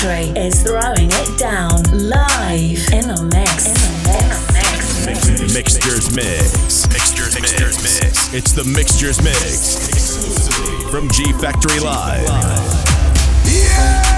Factory is throwing it down live in a mix. In a mix. mix. Mixtures Mix. Mixtures Mix. It's the Mixtures Mix from G Factory Live. Yeah!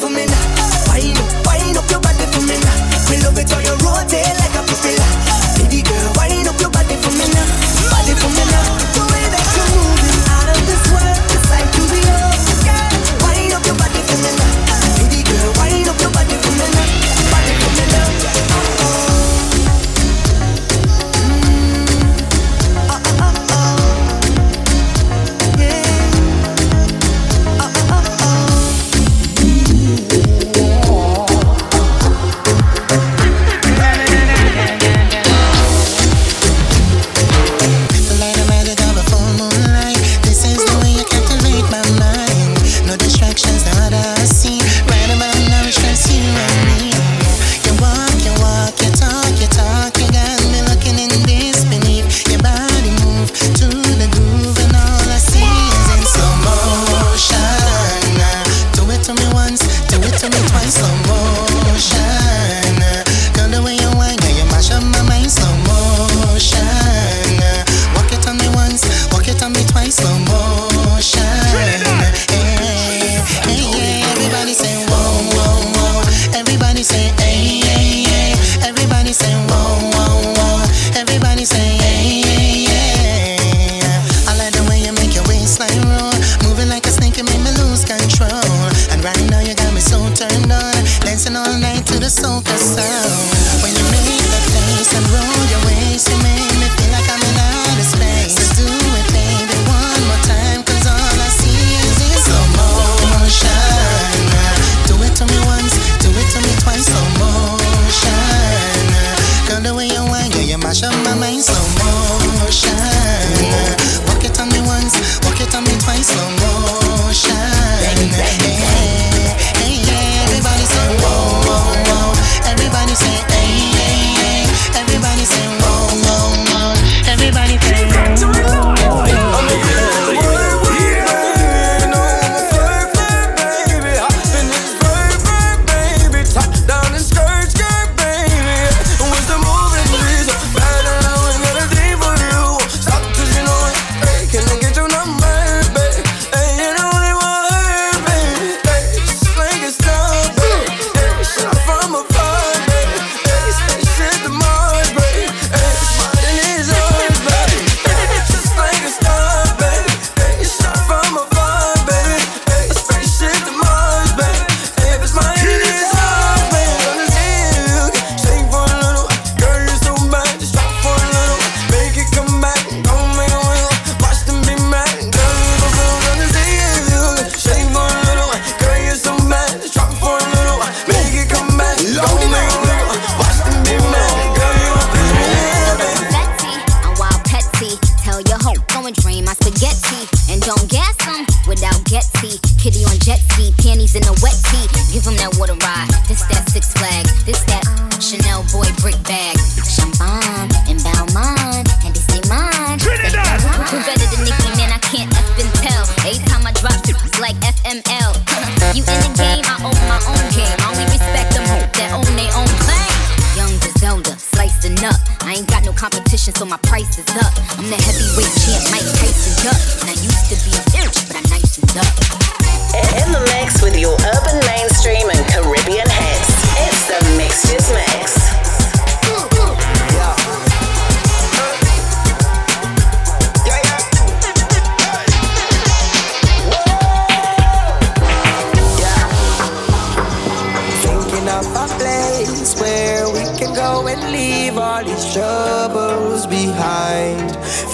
for me now. Wind up, wind up your body for me now. We love it how you rotate like a propeller. Baby girl, wind up your body for me now. Body for me now.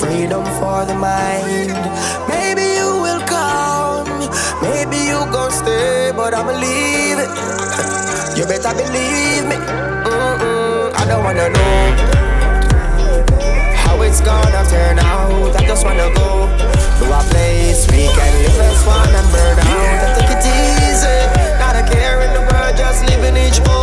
freedom for the mind. Maybe you will come, maybe you gon' stay, but I'ma leave it. You better believe me. Mm-mm, I don't wanna know how it's gonna turn out. I just wanna go to a place we can live as one and burn out I take it easy. Not a care in the world, just living each moment.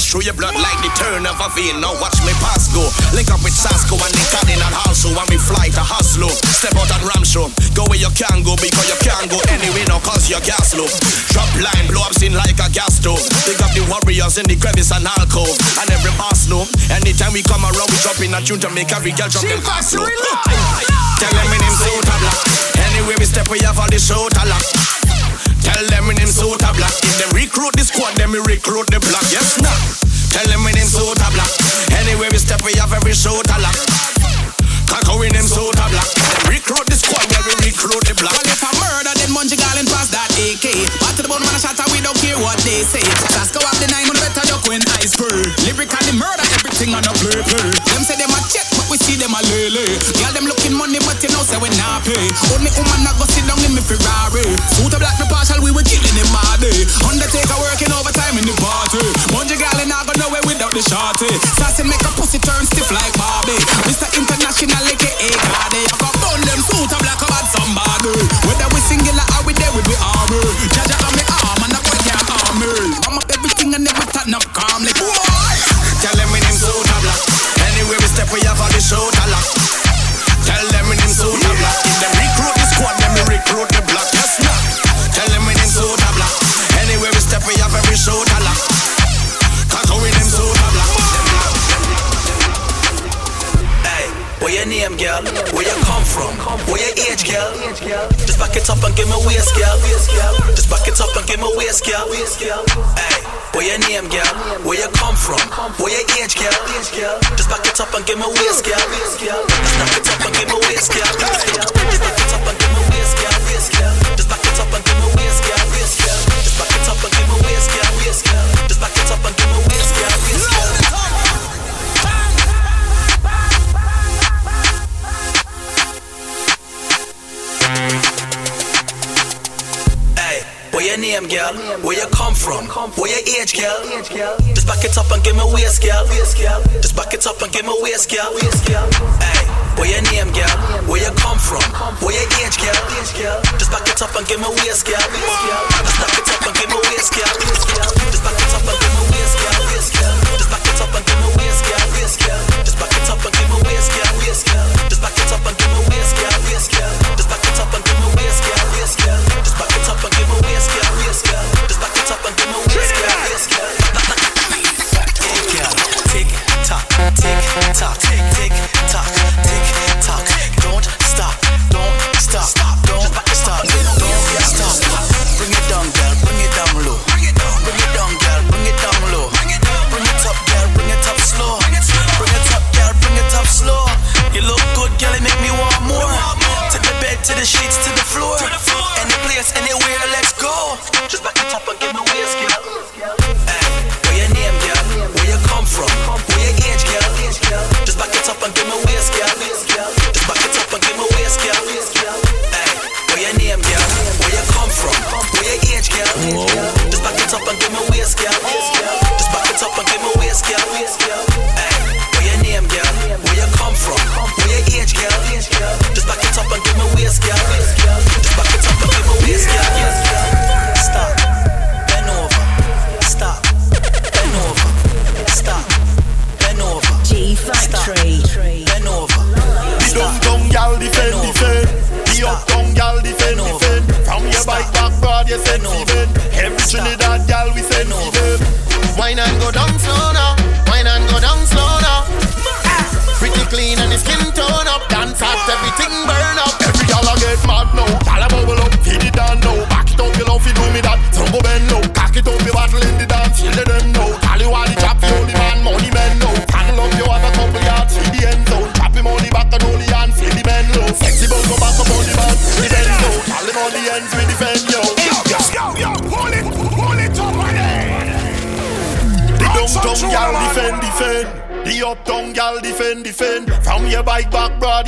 Rush through your blood like the turn of a vein. Now watch me pass go. Link up with Sasko and the Cardinal also when we fly to Haslo. Step out and ram show. Go where you can go because you can't go anyway now cause you're gas low. Drop line, blow up scene like a gas stove. Dig up the warriors in the crevice and alcove. And every boss know Anytime we come around, we drop in a tune to make every girl drop them fast slow. Tell them in him black. Anyway we step, we have all the shoulder lock. Tell them in him soda black. If them recruit the squad, then we recruit the block. Yes, nah. Tell them in him soda black. Anyway we step, we have every shoulder lock. Cock in him soda black. Recruit the squad, yeah we recruit the block. Well, if I murder, then Mungie Garland pass that AK. Back to the bone, man, a shot, we don't care what they say. Just go up the nine, better duck when I spur. Lyrically murder everything on a play play. Them say them a check, but we see them a lele. Girl, them looking money, but you know say we not pay. Only woman not go sit down in me Ferrari. Suit black no partial, we were killing him all day. Undertaker working overtime in the party. Mungie Garland not go nowhere without the shorty. Sassy make a pussy turn stiff like Barbie. Mr. International, aka Cardi. I eh, got bun them suit a black about somebody. Whether we singular or we there with the armor. Jaja on me arm and I boy can't. I'm up everything and every turn up calmly. Boy. Name, girl? Where you come from? Where your age, girl? Just back it up and give me waist, girl. Just back it up and give me waist, girl. Hey, where your name, girl? Where you come from? Where your age, girl? Just back it up and give me waist, girl. Just back it up and give me waist, girl. Just back it up and give me waist, girl. Just back it up and give me waist, girl. Just back it up and give me waist, girl. Just back it up and give me waist, girl. Where your name, girl? Where you come from? Where your age, girl? Just back it up and give me waist, girl. Just back it up and give me waist, girl. Hey, where your name, girl? Where you come from? Where your age, girl? Just back it up and give me waist, girl. Just back it up and give me waist, girl. Just back it up and give me waist, girl. Just back it up and give me waist, girl. Just back it up and give me waist, girl. Just back it up and give me waist, girl. Just back it up and give me waist, girl. Up and give me waist,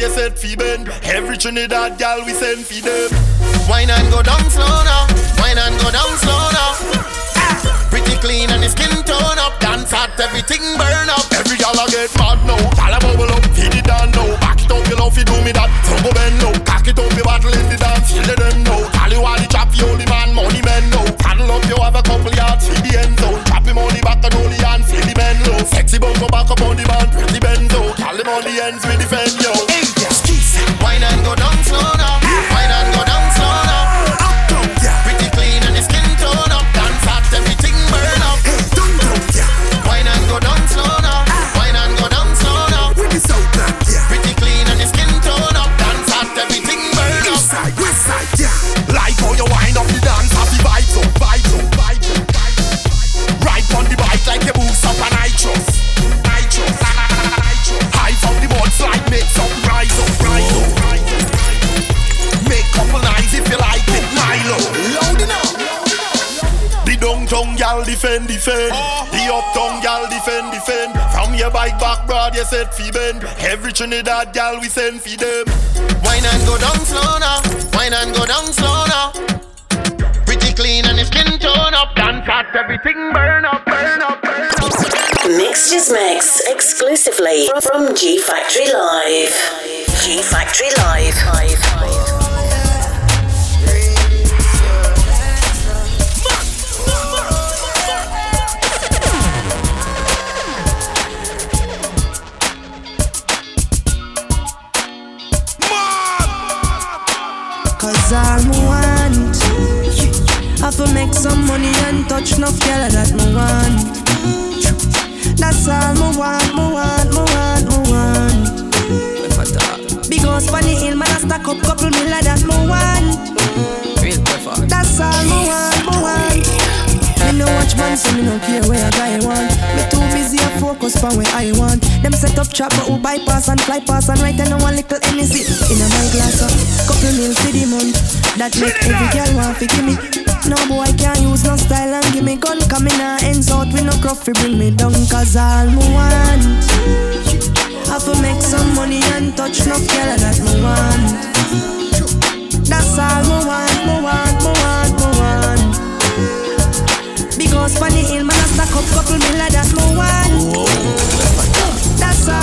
you said fi bend. Every Trinidad gal we send fi them. Wine and go down slow now. Wine and go down slow now. Pretty clean and the skin tone up. Dance hot, everything burn up. Every gal I get mad now. Gal a bubble up, feed it down now. Back it up, you love fi do me that. So go bend now. Cock it up, you battle in the dance. Feel them know. Call you all the chop, you only man, money men know. Paddle up, you have a couple yards, feed the end zone. Chop him on the back and only hand, feel the men low. Sexy bum go back up on the band, pretty benzo. Call them on the ends with the fend, defend, defend. The uptown gal defend, defend. From your bike back, broad, you set fi bend. Every Trinidad gal we send fi them. Wine and go down slow now. Wine and go down slow now. Pretty clean and the skin tone up. Dance hot, everything burn up, burn up, burn up. Mixtures Mix exclusively from G Factory Live. G Factory Live. Cause Up trap but who bypass and fly pass And right now one little NC in a my glass up Couple mil for the month That make every girl want to give me. No boy can't use no style and give me gun coming in and ends out with no coffee bring me down Cause all me want. Have to make some money and touch no girl that me want. That's all me want, me want, me want, me want. Pon the hill, man I stack up couple miller that me want Me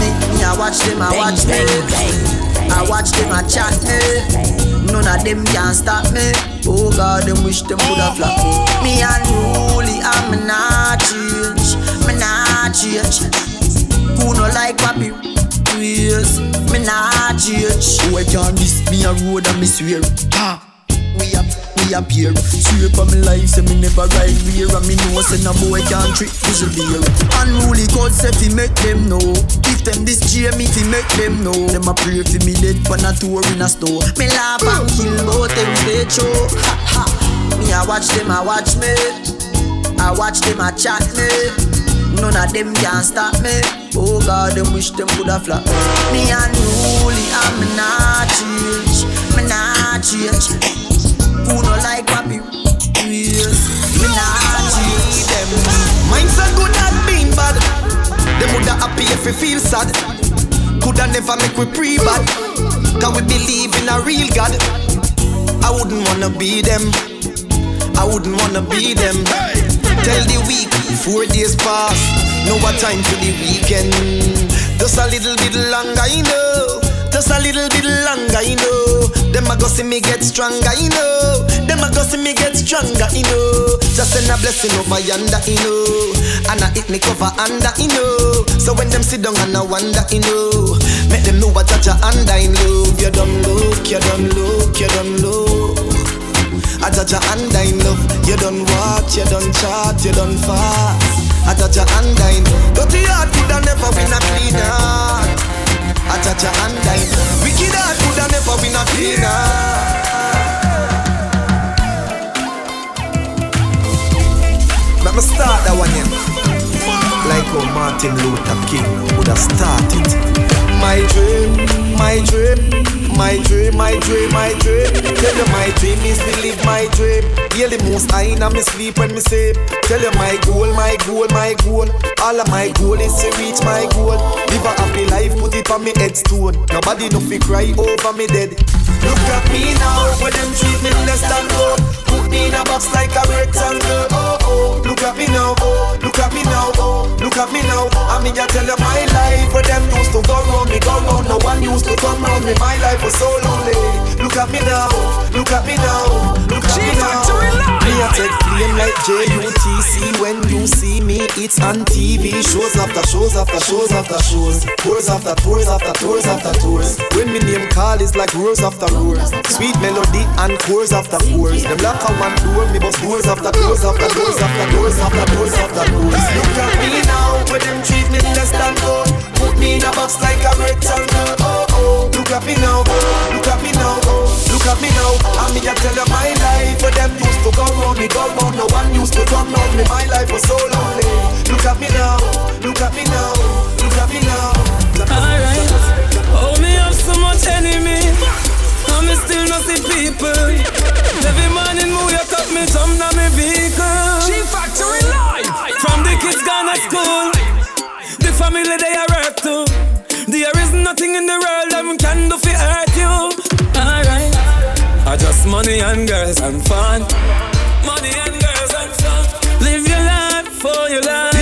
me. I watch them, I watch me. I watch them, I chat me. None of them can stop me. Oh God, them wish them would have flopped me. Me unruly, I'm not change. Me not change. Who no like papi? Yes, me not change. Who I can miss me a road and me swear. Ha. Appear. Swear for me life, say me never ride rear. And me know say no boy can trick visual beer. Unruly code say fi make them know. Give them this J me fi make them know. Them a pray fi me dead pan a tour in a store. Me laugh and kill both them stage show. Ha ha. Me I watch them, I watch me. I watch them, I chat me. None of them can stop me. Oh God, them wish them could have flop. Me unruly, I'm not change. Me not change. Who no like papi? Yes, me not change them. Mine's a good at being bad. Them woulda happy if we feel sad. Coulda never make we pre bad. Cause we believe in a real God. I wouldn't wanna be them. I wouldn't wanna be them. Tell the week, four days pass. No more time for the weekend. Just a little bit longer, you know. Just a little bit longer, you know. Them a go see me get stronger, you know. Them a go see me get stronger, you know. Just send a blessing over yonder, you know. And I hit me cover under, you know. So when them sit down and I wonder, you know. Make them know what your under in love. You done look, you done look, you done look. touch your hand in love. You don't walk, you don't chat, you don't fast. I touch your hand in Dirty heart coulda never win a clean heart. I touch your hand in Wicked heart coulda never win a clean heart. Let me start that one yeah. Like how Martin Luther King would have started. My dream, my dream, my dream, my dream, my dream. Tell you my dream is to live my dream. Hear the most I in me sleep when me sleep. Tell you my goal, my goal, my goal. All of my goal is to reach my goal. Live a happy life, put it on me headstone. Nobody no fi cry over me dead. Look at me now, when them treat me less than gold. Put me in a box like a rectangle. Oh oh, look at me now, oh, look at me now, oh, look at me now. I mean, I tell you my life, where them used to go round me, go round. No one used to come round me. My life was so lonely. Look at me now, look at me now, look at me now. Me a take flame like JUTC when you see me. It's on TV, shows after shows after shows after shows, tours after tours after tours after tours. When me name call, it's like roars after roars, sweet melody and chorus after chorus. Them lock a one door, me bust doors after doors after doors after doors after doors after doors. Look at me now, when them treat me less than a box like a rectangle. Oh oh, look at me now, look at me now, oh, look at me now. And me a tell you my life, where them used to go round me, go round. No one used to come round me. My life was so lonely. Look at me now, look at me now, look at me now. Alright, oh me have so much enemy, and me still not see people. Every morning me wake up, me jump down me vehicle. G Factory Live. From the kids gone to school, the family they are work to. Nothing in the world that can do fi hurt you. Alright, I just money and girls and fun. Money and girls and fun. Live your life for your life.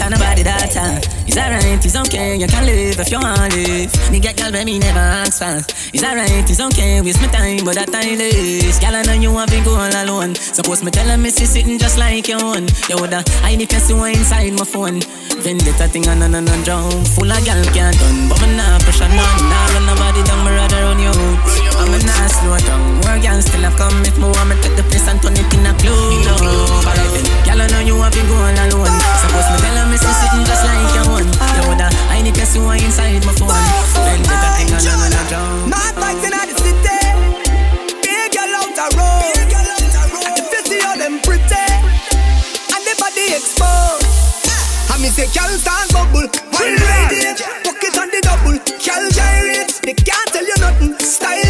I pressure nobody that time. It's alright, it's okay, you can live if you want to live. Nigga, girl, baby, never ask for. It's alright, it's okay, waste my time, but that time is. Girl, I know you want to go all alone. Suppose me tell her, me see sitting just like your own. You woulda hide if you see inside my phone. Vendetta thing on and on and drown. Full of girl can't done, but me nah pressure none. Nah run nobody down, me rather run you. I'm a nah slow down. More girl still a come if me want me take the place and turn it in a club. Alright then, girl, I know you want to go all alone. Suppose me tell her, me see sitting just like your own. You woulda hide if you see one inside my phone. Vendetta thing on and on and drown. Not fighting at the city. Big girl out a road. And the fifty of them pretty. And the body exposed. And me say, girl stand bubble. One lady. Fuck it on the double. Girl gyrate. They can't tell you nothing. Style and grace.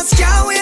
Just can't wait.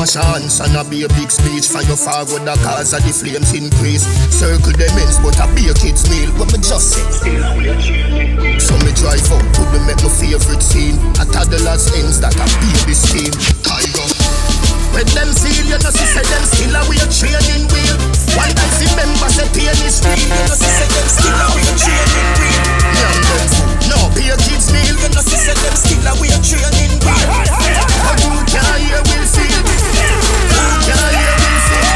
Mash hands and a be a big speech for your forward the cause of the flames increase. Circle them ends, but a be a kid's meal. What me just say? So me drive out to the make my favorite scene. A toddler's ends that a baby steam. Tiger. When them feel, you know, see, say them still a way training wheel. One time, see members say pain is real. You know, see, say them still a training wheel. Young them food, no, be a kids meal. You know, see, say them still a way training wheel. But who can hear will feel? Who can hear will feel?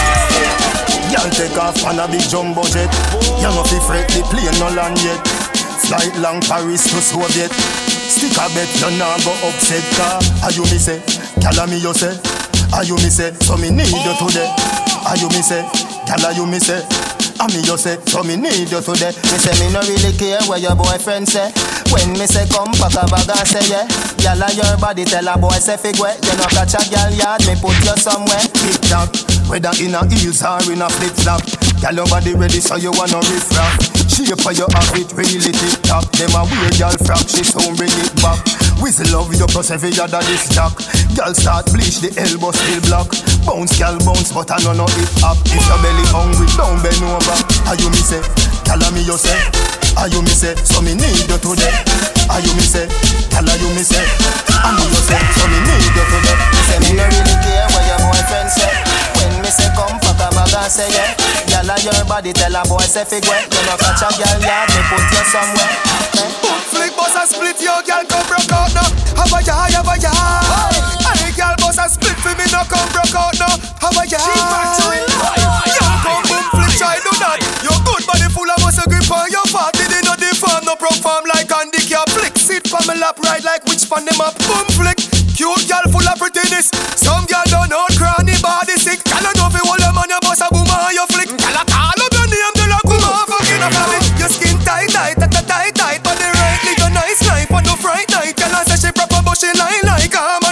Y'all take off on a big jumbo jet. You know, fi freight the plane no land yet. Flight long Paris to Soviet. Stick a bet, you nah go upset car. How you me say? Call me you say. How you me say? So me need you today. How you me say? Call you me say. I me you say, so me need you today. Me say me no really care what your boyfriend say. When me say come pack a bag and say yeah, gyal your body tell a boy say fig wet. You no catch a gyal yard, me put you somewhere. Tick tock, whether in a heels or in a flip flop. Gyal your body ready so you wanna riff raff. Shape for your have it really tip top. Them a weird gyal frack, she soon bring it back. Whistle love you plus every other this jack. Gyal start bleach the elbow still block. Bounce gyal bounce but I know no hip hop. If your belly hungry, don't bend over. How you me say? Tell me you say. How you me say? So me need you today. How you me say? Tell you me say. Ah, I know you say. So me need you today. Say me no really care what your boyfriend say. When me say come fuck a bag and say yeah. Gyal your body tell a boy say fig wet. You no catch a gyal yard, me put you somewhere. Boom flick bust a split, your girl come broke out now. Have a ya, have a ya. Any girl bust a split for me, no come broke out now. Have a ya. Girl no perform like handicap flick. Sit from my lap, right like which pan them up. Boom flick, cute girl full of prettiness. Some girl don't know cranny body sick. Girl I know fi hold them on your bust a boom on your flick. Girl I call up your name, girl I come off fucking up on me. Your skin tight, tight, tight, tight, tight. Body right, little nice knife on no fright night. Girl I say she proper, but she lie like a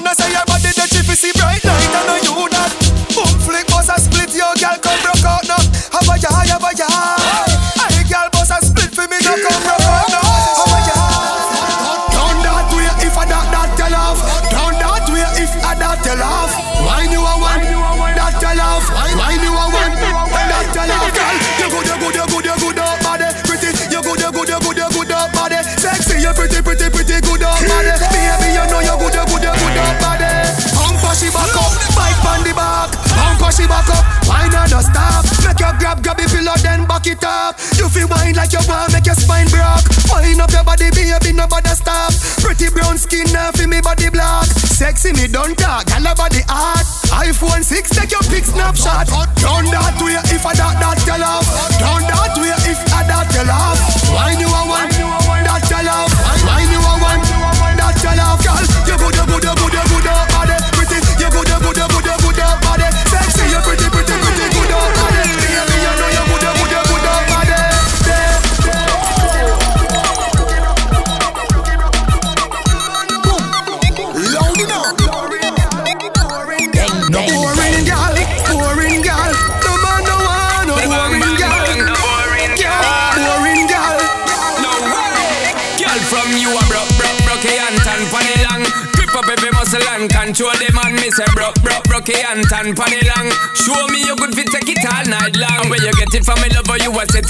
Grab, the pillow, then back it up. You feel wine like you want, make your spine broke. Wine up your body, baby, no bother stop. Pretty brown skin, now feel me body black. Sexy me don't talk, gal body hot. iPhone 6, take your pic snapshot. Down that way, if I that that tell off. Down that way, if I that tell off. Wine you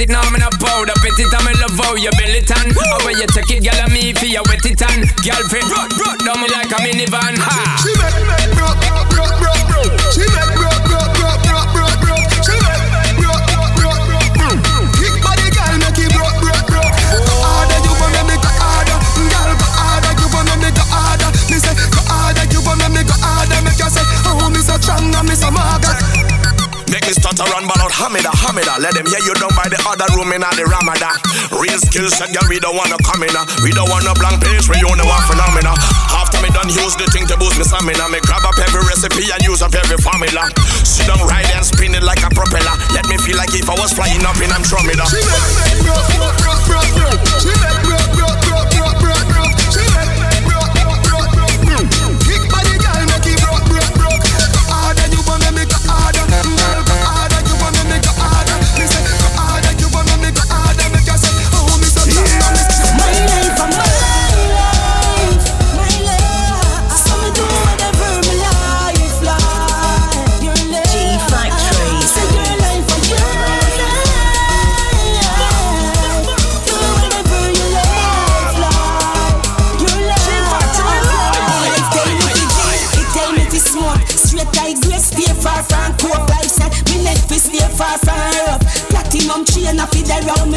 it now. Me not powder, pet it and me love how you belly tan. And where you take it, girl, and me for you wet it and girlfriend. Broke, broke, down me like a minivan. Ha. Hamida, Hamida. Let them hear you down by the other room in the Ramada. Real skill set, girl, we don't wanna come in. uh. We don't wanna blank page, we only want phenomena. After me done use the thing to boost me stamina. Me grab up every recipe and use up every formula. Sit down, ride and spin it like a propeller. Let me feel like if I was flying up in Andromeda. She make broke, broke, broke, broke, broke. She make broke,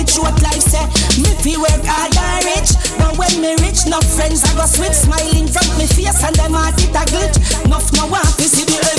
throat life say Me fi work hard and rich. But when me rich, no friends I go switch Smiling from me face and them heart it a glitch. Enough no want to see the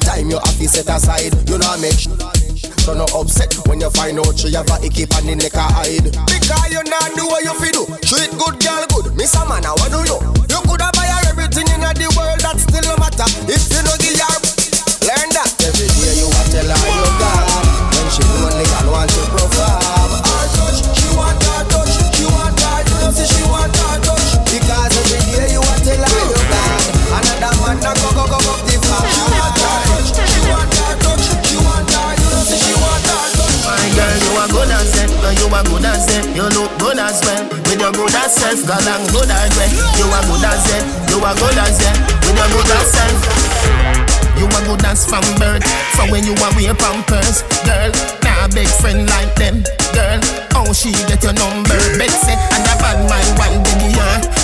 Time you have to set aside, you know make sh- so no upset when you find out she have a icky pan in neck hide. Because you not do what you fi do. Treat good girl good, miss a man I what do you? You coulda buy her everything in the world that still no matter. If you no give her good as self, God and good as well. You are good as it, you are good as it. We are good as self. You are good as from birth, from when you are wear pampers, girl. Now nah, big friend like them, girl. How oh, she get your number? Bet say, and I bad my wife, baby, yeah.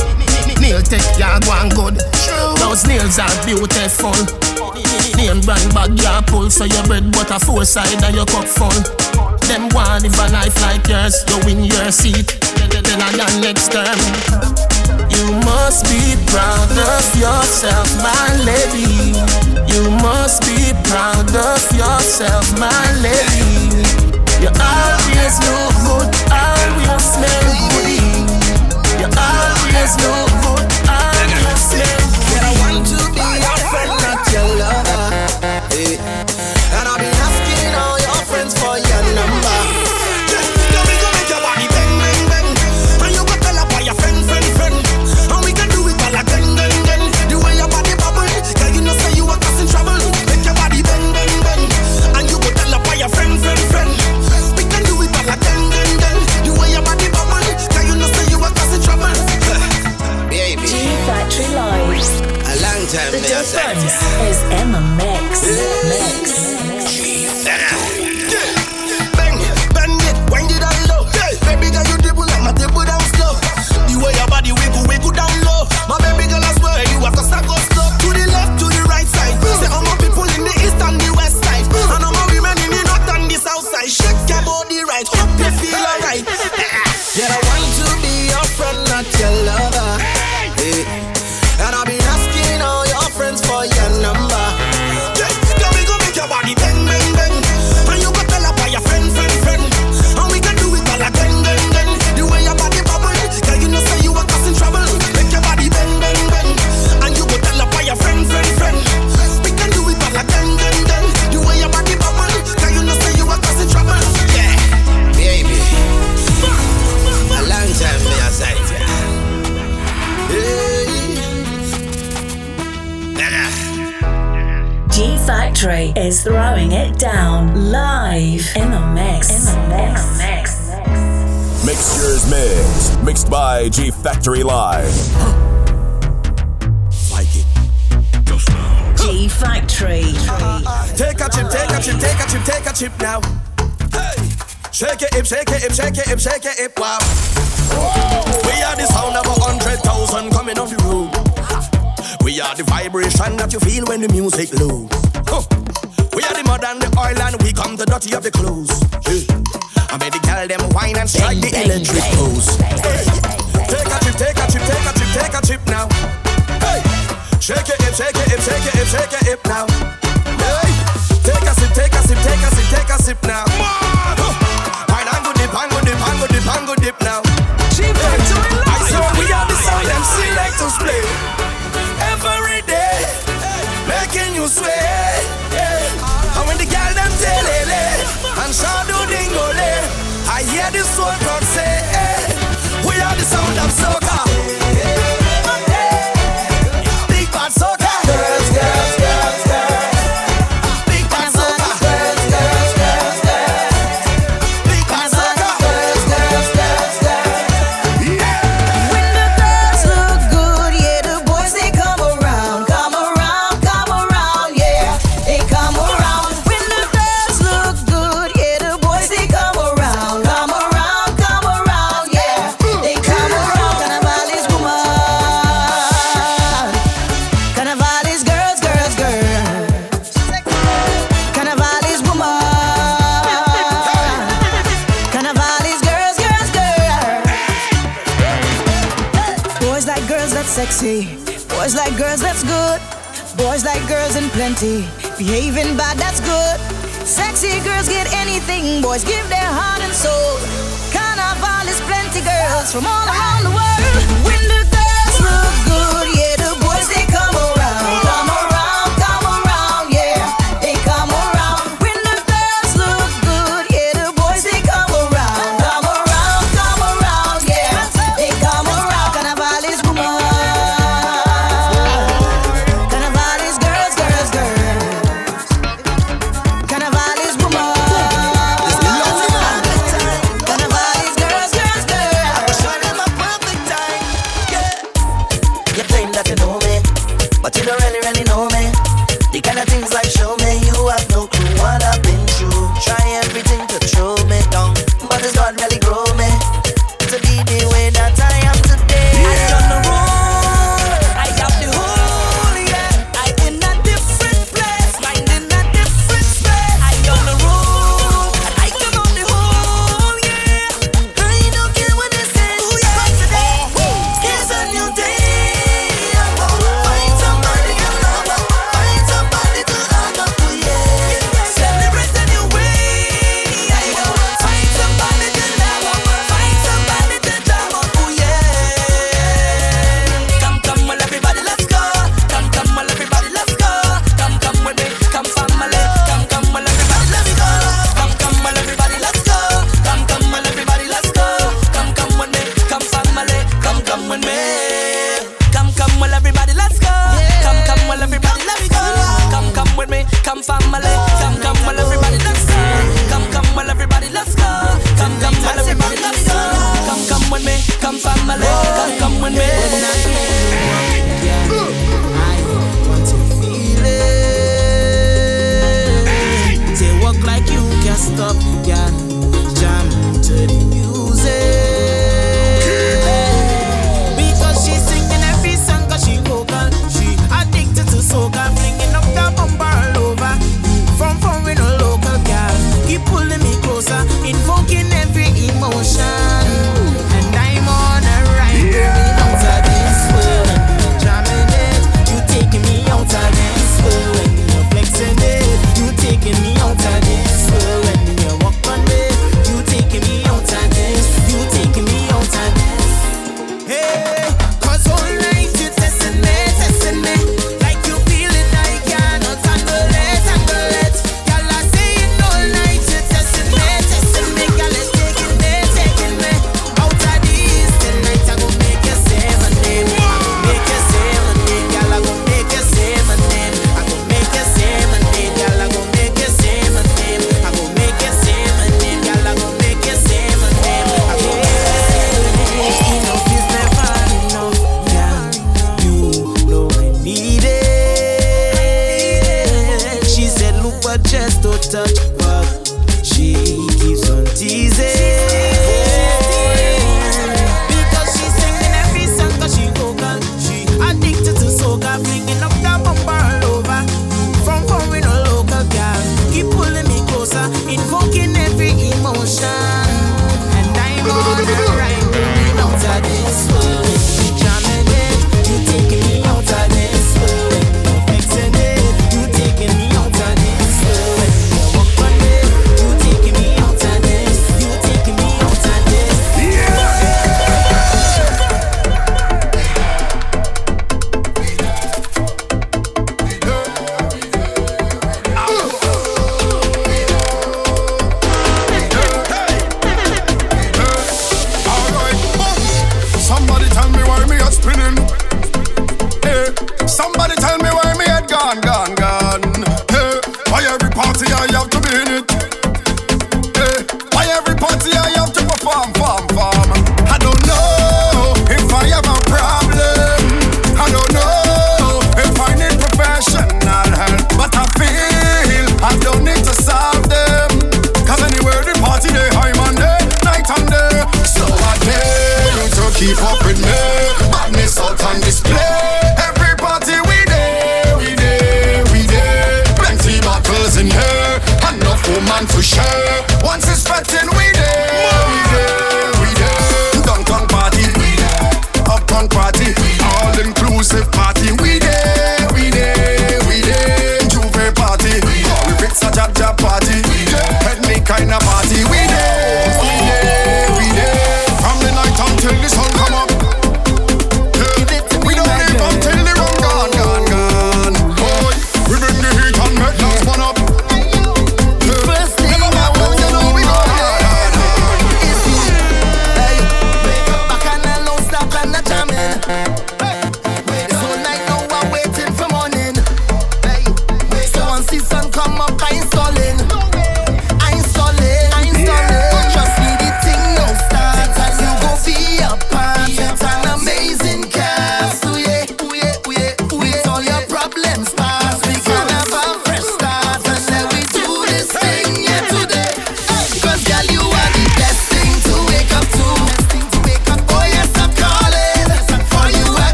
Nail tech, you go good. Those nails are beautiful. Name brand bag you pull so your bread butter four side and your cup full them want live a life like yours, you win your seat. Then I done next term. You must be proud of yourself, my lady. You must be proud of yourself, my lady. You always look good, always smell good. You always look Factory Live. G Factory. Take a chip, take a chip, take a chip, take a chip now. Hey. Shake it, hip, shake it, hip, shake it, hip, shake it, hip, wow. We are the sound of a hundred thousand coming off the road. We are the vibration that you feel when the music. Huh. We are the mud and the oil and we come the dirty of the clothes. Hey. I made the girl them wine and strike the electric pose. Hey. Take a chip, take a chip, take a chip, now. Hey. Shake it, hip, shake it, hip, shake it, hip, shake it, hip now. Hey. Take a sip, take a sip, take a sip, take a sip now. Soca. Behaving bad, that's good. Sexy girls get anything. Boys give their heart and soul. Carnival is plenty girls from all around the world. When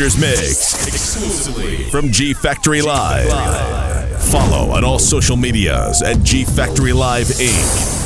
Mix exclusively from G Factory Live. Follow on all social medias at G Factory Live Inc.